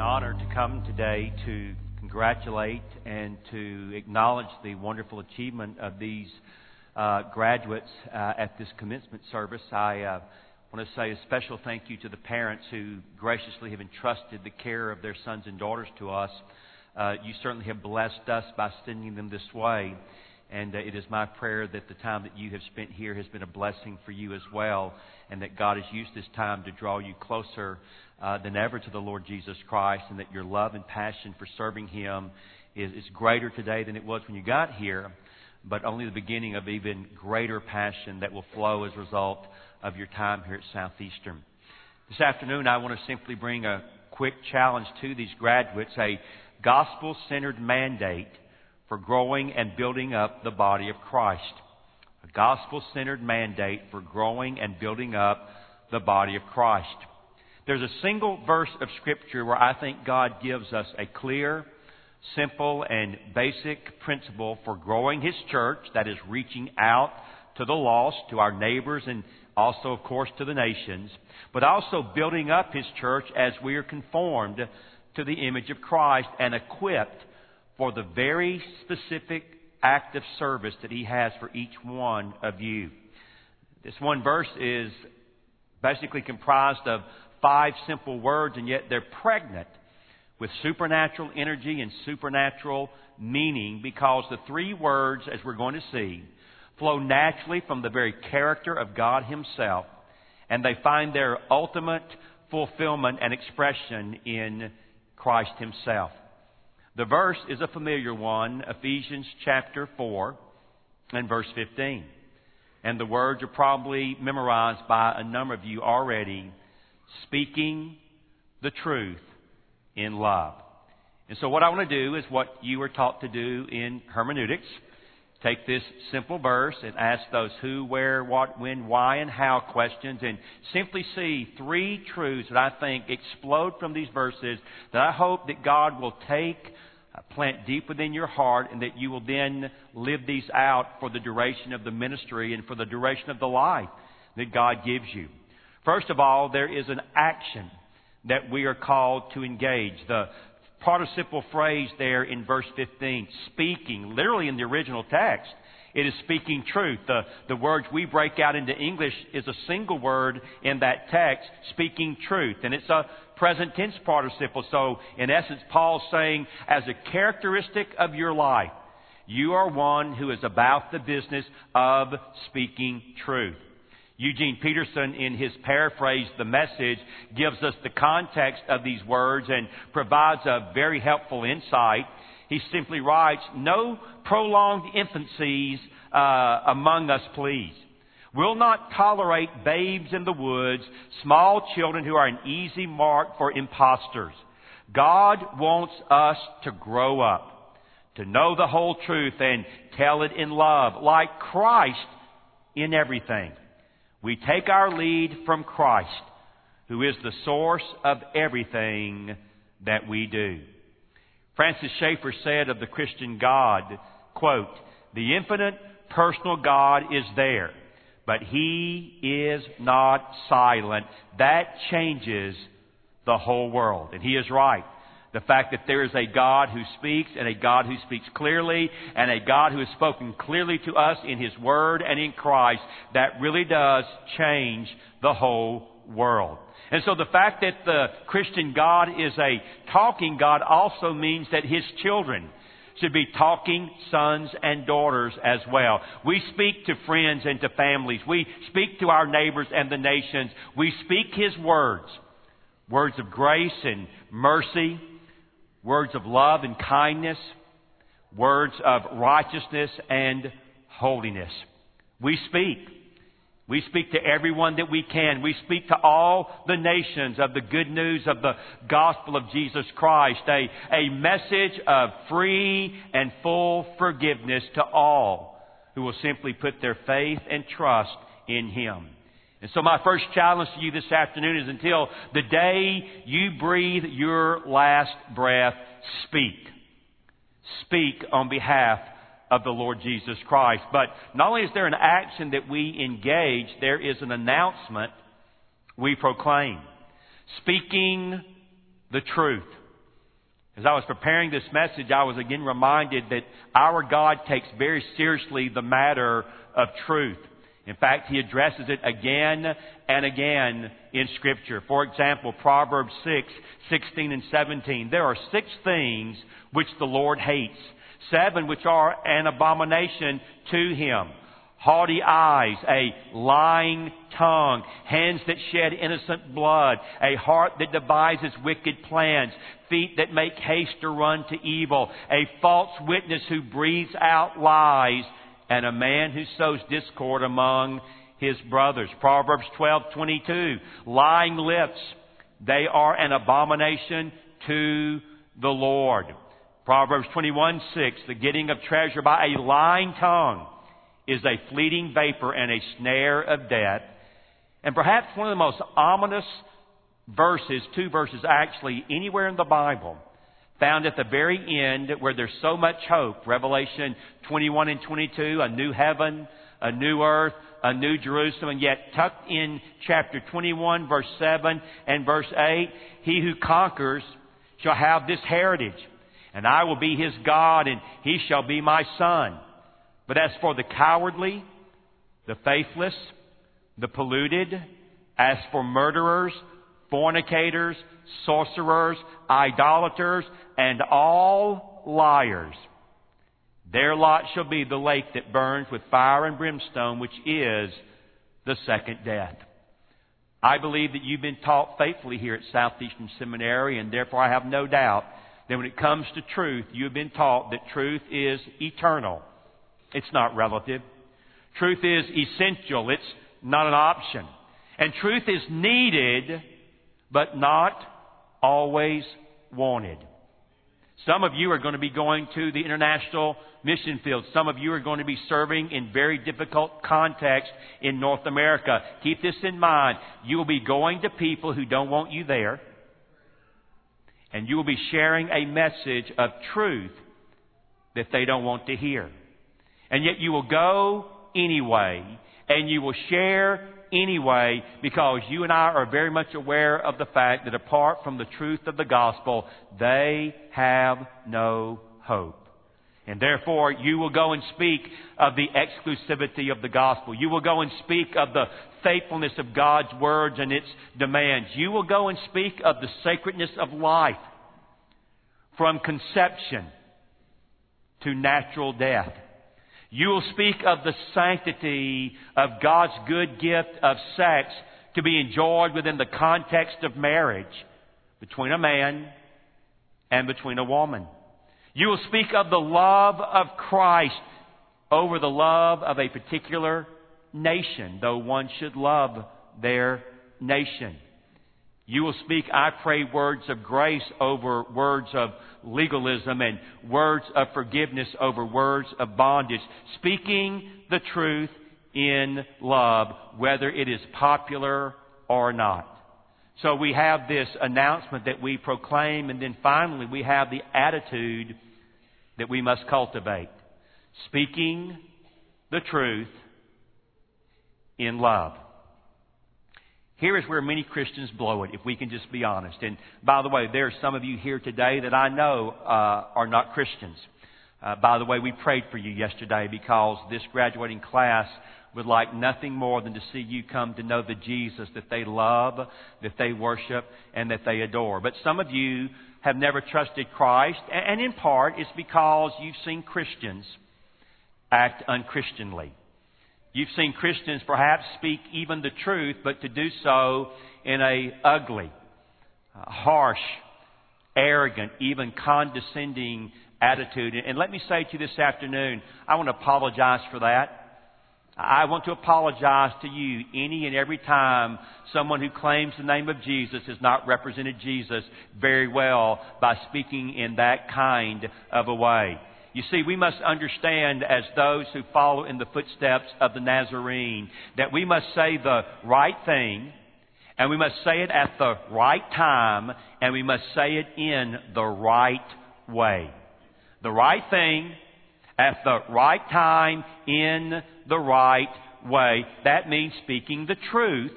An honor to come today to congratulate and to acknowledge the wonderful achievement of these uh, graduates uh, at this commencement service. I uh, want to say a special thank you to the parents who graciously have entrusted the care of their sons and daughters to us. Uh, you certainly have blessed us by sending them this way. And uh, it is my prayer that the time that you have spent here has been a blessing for you as well, and that God has used this time to draw you closer uh, than ever to the Lord Jesus Christ, and that your love and passion for serving Him is, is greater today than it was when you got here, but only the beginning of even greater passion that will flow as a result of your time here at Southeastern. This afternoon, I want to simply bring a quick challenge to these graduates, a gospel centered mandate for growing and building up the body of Christ. A gospel centered mandate for growing and building up the body of Christ. There's a single verse of Scripture where I think God gives us a clear, simple, and basic principle for growing His church, that is, reaching out to the lost, to our neighbors, and also, of course, to the nations, but also building up His church as we are conformed to the image of Christ and equipped for the very specific act of service that He has for each one of you. This one verse is basically comprised of five simple words, and yet they're pregnant with supernatural energy and supernatural meaning because the three words, as we're going to see, flow naturally from the very character of God Himself, and they find their ultimate fulfillment and expression in Christ Himself. The verse is a familiar one, Ephesians chapter 4 and verse 15. And the words are probably memorized by a number of you already. Speaking the truth in love. And so what I want to do is what you were taught to do in hermeneutics take this simple verse and ask those who, where, what, when, why, and how questions and simply see three truths that I think explode from these verses that I hope that God will take, uh, plant deep within your heart, and that you will then live these out for the duration of the ministry and for the duration of the life that God gives you. First of all, there is an action that we are called to engage. The participle phrase there in verse 15, speaking, literally in the original text, it is speaking truth. The, the words we break out into English is a single word in that text, speaking truth. And it's a present tense participle. So, in essence, Paul's saying, as a characteristic of your life, you are one who is about the business of speaking truth. Eugene Peterson, in his paraphrase, The Message, gives us the context of these words and provides a very helpful insight. He simply writes, No prolonged infancies uh, among us, please. We'll not tolerate babes in the woods, small children who are an easy mark for impostors. God wants us to grow up, to know the whole truth and tell it in love, like Christ in everything. We take our lead from Christ, who is the source of everything that we do. Francis Schaeffer said of the Christian God, quote, the infinite personal God is there, but He is not silent. That changes the whole world. And he is right. The fact that there is a God who speaks and a God who speaks clearly and a God who has spoken clearly to us in His Word and in Christ, that really does change the whole world. And so the fact that the Christian God is a talking God also means that His children should be talking sons and daughters as well. We speak to friends and to families. We speak to our neighbors and the nations. We speak His words. Words of grace and mercy, words of love and kindness, words of righteousness and holiness. We speak. We speak to everyone that we can. We speak to all the nations of the good news of the gospel of Jesus Christ. A, a message of free and full forgiveness to all who will simply put their faith and trust in Him. And so my first challenge to you this afternoon is until the day you breathe your last breath, speak. Speak on behalf of the Lord Jesus Christ. But not only is there an action that we engage, there is an announcement we proclaim. Speaking the truth. As I was preparing this message, I was again reminded that our God takes very seriously the matter of truth. In fact, He addresses it again and again in Scripture. For example, Proverbs 6, 16 and 17. There are six things which the Lord hates Seven which are an abomination to him. Haughty eyes, a lying tongue, hands that shed innocent blood, a heart that devises wicked plans, feet that make haste to run to evil, a false witness who breathes out lies, and a man who sows discord among his brothers. Proverbs 12:22. Lying lips, they are an abomination to the Lord. Proverbs 21 6, the getting of treasure by a lying tongue is a fleeting vapor and a snare of death. And perhaps one of the most ominous verses, two verses actually, anywhere in the Bible, found at the very end where there's so much hope. Revelation 21 and 22, a new heaven, a new earth, a new Jerusalem, and yet tucked in chapter 21, verse 7 and verse 8, he who conquers shall have this heritage and I will be his God, and he shall be my son. But as for the cowardly, the faithless, the polluted, as for murderers, fornicators, sorcerers, idolaters, and all liars, their lot shall be the lake that burns with fire and brimstone, which is the second death. I believe that you've been taught faithfully here at Southeastern Seminary, and therefore I have no doubt that when it comes to truth, you have been taught that truth is eternal. It's not relative. Truth is essential. It's not an option. And truth is needed, but not always wanted. Some of you are going to be going to the international mission field. Some of you are going to be serving in very difficult contexts in North America. Keep this in mind. You will be going to people who don't want you there and you will be sharing a message of truth that they don't want to hear. And yet you will go anyway, and you will share anyway because you and I are very much aware of the fact that apart from the truth of the gospel, they have no hope. And therefore, you will go and speak of the exclusivity of the gospel. You will go and speak of the faithfulness of God's words and its demands. You will go and speak of the sacredness of life from conception to natural death. You will speak of the sanctity of God's good gift of sex to be enjoyed within the context of marriage between a man and between a woman. You will speak of the love of Christ over the love of a particular nation, though one should love their nation. You will speak, I pray, words of grace over words of legalism and words of forgiveness over words of bondage. Speaking the truth in love, whether it is popular or not. So we have this announcement that we proclaim, and then finally we have the attitude that we must cultivate. Speaking the truth in love. Here is where many Christians blow it, if we can just be honest. And by the way, there are some of you here today that I know uh, are not Christians. Uh, by the way, we prayed for you yesterday because this graduating class would like nothing more than to see you come to know the Jesus that they love, that they worship, and that they adore. But some of you have never trusted Christ, and in part it's because you've seen Christians act unchristianly. You've seen Christians perhaps speak even the truth, but to do so in a ugly, uh, harsh, arrogant, even condescending attitude. And let me say to you this afternoon, I want to apologize for that. I want to apologize to you any and every time someone who claims the name of Jesus has not represented Jesus very well by speaking in that kind of a way. You see, we must understand as those who follow in the footsteps of the Nazarene that we must say the right thing and we must say it at the right time and we must say it in the right way. The right thing at the right time in the right way. That means speaking the truth,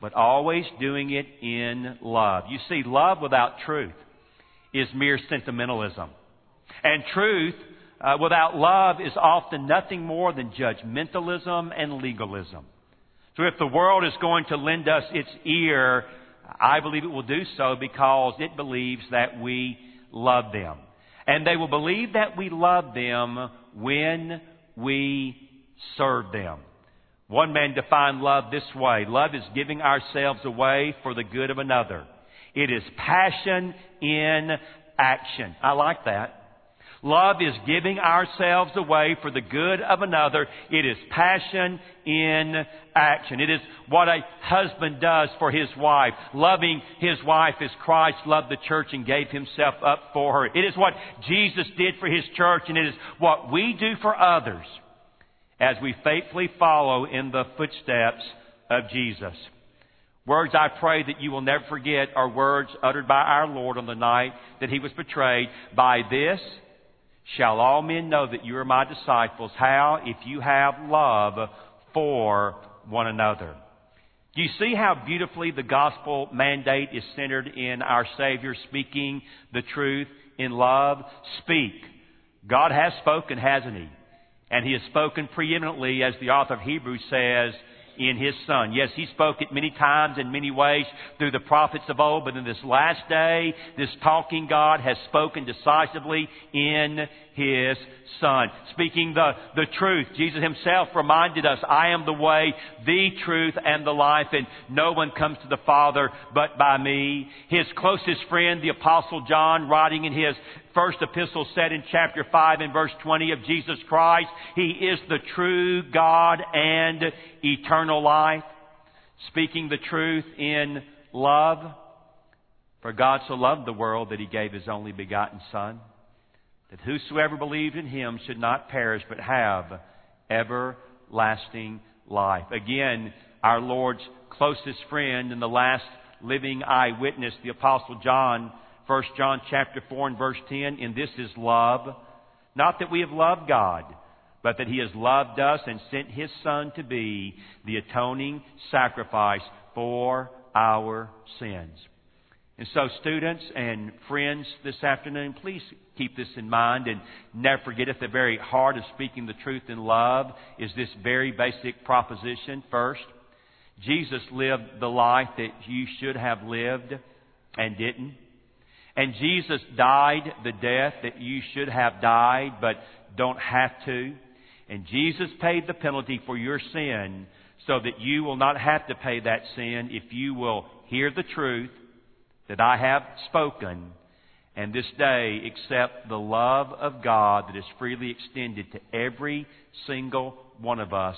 but always doing it in love. You see, love without truth is mere sentimentalism. And truth uh, without love is often nothing more than judgmentalism and legalism. So if the world is going to lend us its ear, I believe it will do so because it believes that we love them. And they will believe that we love them when we serve them. One man defined love this way. Love is giving ourselves away for the good of another. It is passion in action. I like that. Love is giving ourselves away for the good of another. It is passion in action. It is what a husband does for his wife, loving his wife as Christ loved the church and gave himself up for her. It is what Jesus did for his church, and it is what we do for others as we faithfully follow in the footsteps of Jesus. Words I pray that you will never forget are words uttered by our Lord on the night that he was betrayed. By this, shall all men know that you are my disciples. How? If you have love for one another. Do you see how beautifully the gospel mandate is centered in our Savior speaking the truth in love? Speak. God has spoken, hasn't He? And He has spoken preeminently, as the author of Hebrews says, in His Son. Yes, He spoke it many times in many ways through the prophets of old, but in this last day, this talking God has spoken decisively in His Son. Speaking the, the truth. Jesus Himself reminded us, I am the way, the truth, and the life, and no one comes to the Father but by me. His closest friend, the Apostle John, writing in his first epistle said in chapter 5 and verse 20 of Jesus Christ, He is the true God and eternal life. Speaking the truth in love. For God so loved the world that He gave His only begotten Son, that whosoever believed in Him should not perish but have everlasting life. Again, our Lord's closest friend and the last living eyewitness, the Apostle John, 1 John chapter 4 and verse 10, and this is love. Not that we have loved God, but that He has loved us and sent His Son to be the atoning sacrifice for our sins. And so, students and friends this afternoon, please keep this in mind and never forget at the very heart of speaking the truth in love is this very basic proposition. First, Jesus lived the life that you should have lived and didn't. And Jesus died the death that you should have died, but don't have to. And Jesus paid the penalty for your sin so that you will not have to pay that sin if you will hear the truth that I have spoken and this day accept the love of God that is freely extended to every single one of us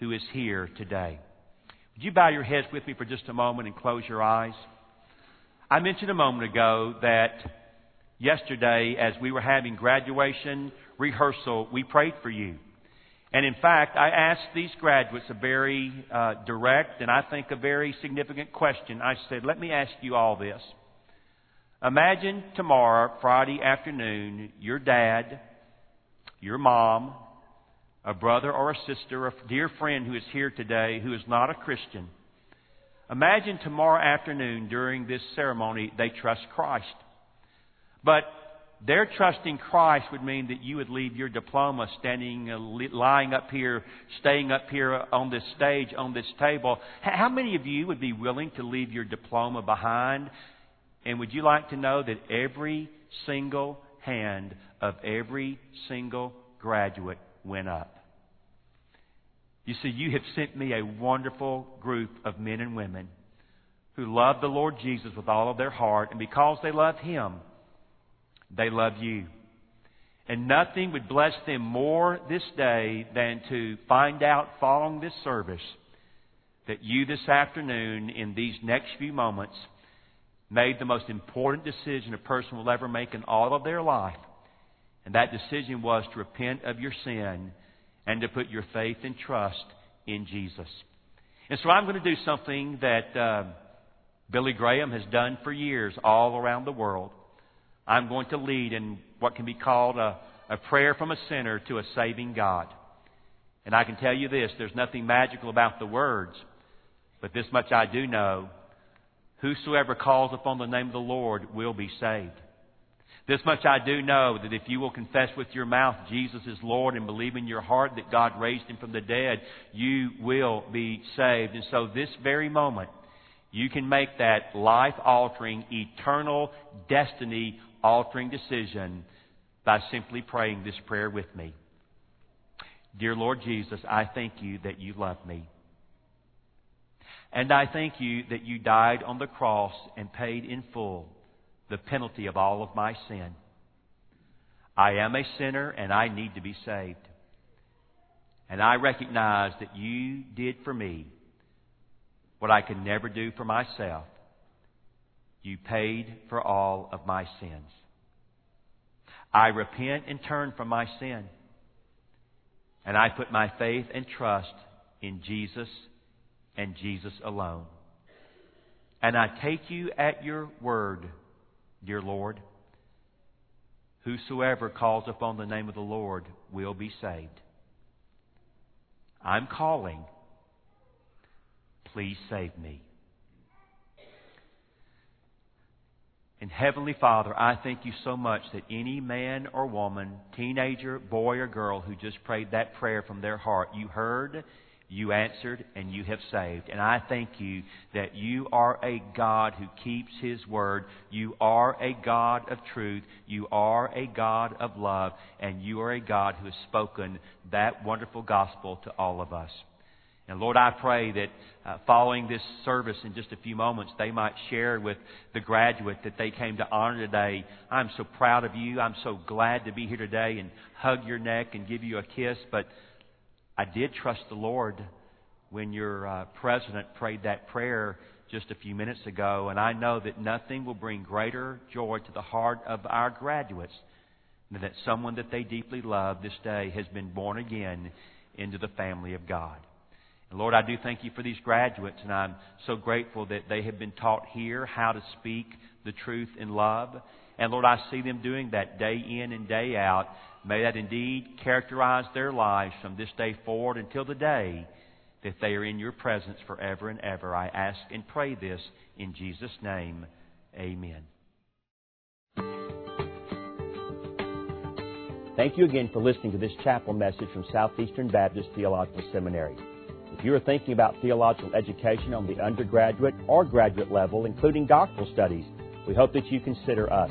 who is here today. Would you bow your heads with me for just a moment and close your eyes? I mentioned a moment ago that yesterday, as we were having graduation rehearsal, we prayed for you. And in fact, I asked these graduates a very uh, direct and I think a very significant question. I said, let me ask you all this. Imagine tomorrow, Friday afternoon, your dad, your mom, a brother or a sister, a dear friend who is here today who is not a Christian, Imagine tomorrow afternoon during this ceremony they trust Christ. But their trusting Christ would mean that you would leave your diploma standing, uh, lying up here, staying up here on this stage, on this table. How many of you would be willing to leave your diploma behind? And would you like to know that every single hand of every single graduate went up? You see, you have sent me a wonderful group of men and women who love the Lord Jesus with all of their heart, and because they love Him, they love you. And nothing would bless them more this day than to find out following this service that you this afternoon, in these next few moments, made the most important decision a person will ever make in all of their life. And that decision was to repent of your sin and to put your faith and trust in Jesus. And so I'm going to do something that uh, Billy Graham has done for years all around the world. I'm going to lead in what can be called a, a prayer from a sinner to a saving God. And I can tell you this there's nothing magical about the words, but this much I do know whosoever calls upon the name of the Lord will be saved. This much I do know that if you will confess with your mouth Jesus is Lord and believe in your heart that God raised him from the dead, you will be saved. And so this very moment, you can make that life altering, eternal, destiny altering decision by simply praying this prayer with me. Dear Lord Jesus, I thank you that you love me. And I thank you that you died on the cross and paid in full the penalty of all of my sin. I am a sinner and I need to be saved. And I recognize that you did for me what I could never do for myself. You paid for all of my sins. I repent and turn from my sin. And I put my faith and trust in Jesus and Jesus alone. And I take you at your word, dear Lord. Whosoever calls upon the name of the Lord will be saved. I'm calling. Please save me. And Heavenly Father, I thank you so much that any man or woman, teenager, boy or girl who just prayed that prayer from their heart, you heard you answered and you have saved. And I thank you that you are a God who keeps His word. You are a God of truth. You are a God of love. And you are a God who has spoken that wonderful gospel to all of us. And Lord, I pray that uh, following this service in just a few moments, they might share with the graduate that they came to honor today. I'm so proud of you. I'm so glad to be here today and hug your neck and give you a kiss. But I did trust the Lord when your uh, president prayed that prayer just a few minutes ago, and I know that nothing will bring greater joy to the heart of our graduates than that someone that they deeply love this day has been born again into the family of God. And Lord, I do thank you for these graduates, and I'm so grateful that they have been taught here how to speak the truth in love. And Lord, I see them doing that day in and day out. May that indeed characterize their lives from this day forward until the day that they are in your presence forever and ever. I ask and pray this in Jesus' name. Amen. Thank you again for listening to this chapel message from Southeastern Baptist Theological Seminary. If you are thinking about theological education on the undergraduate or graduate level, including doctoral studies, we hope that you consider us.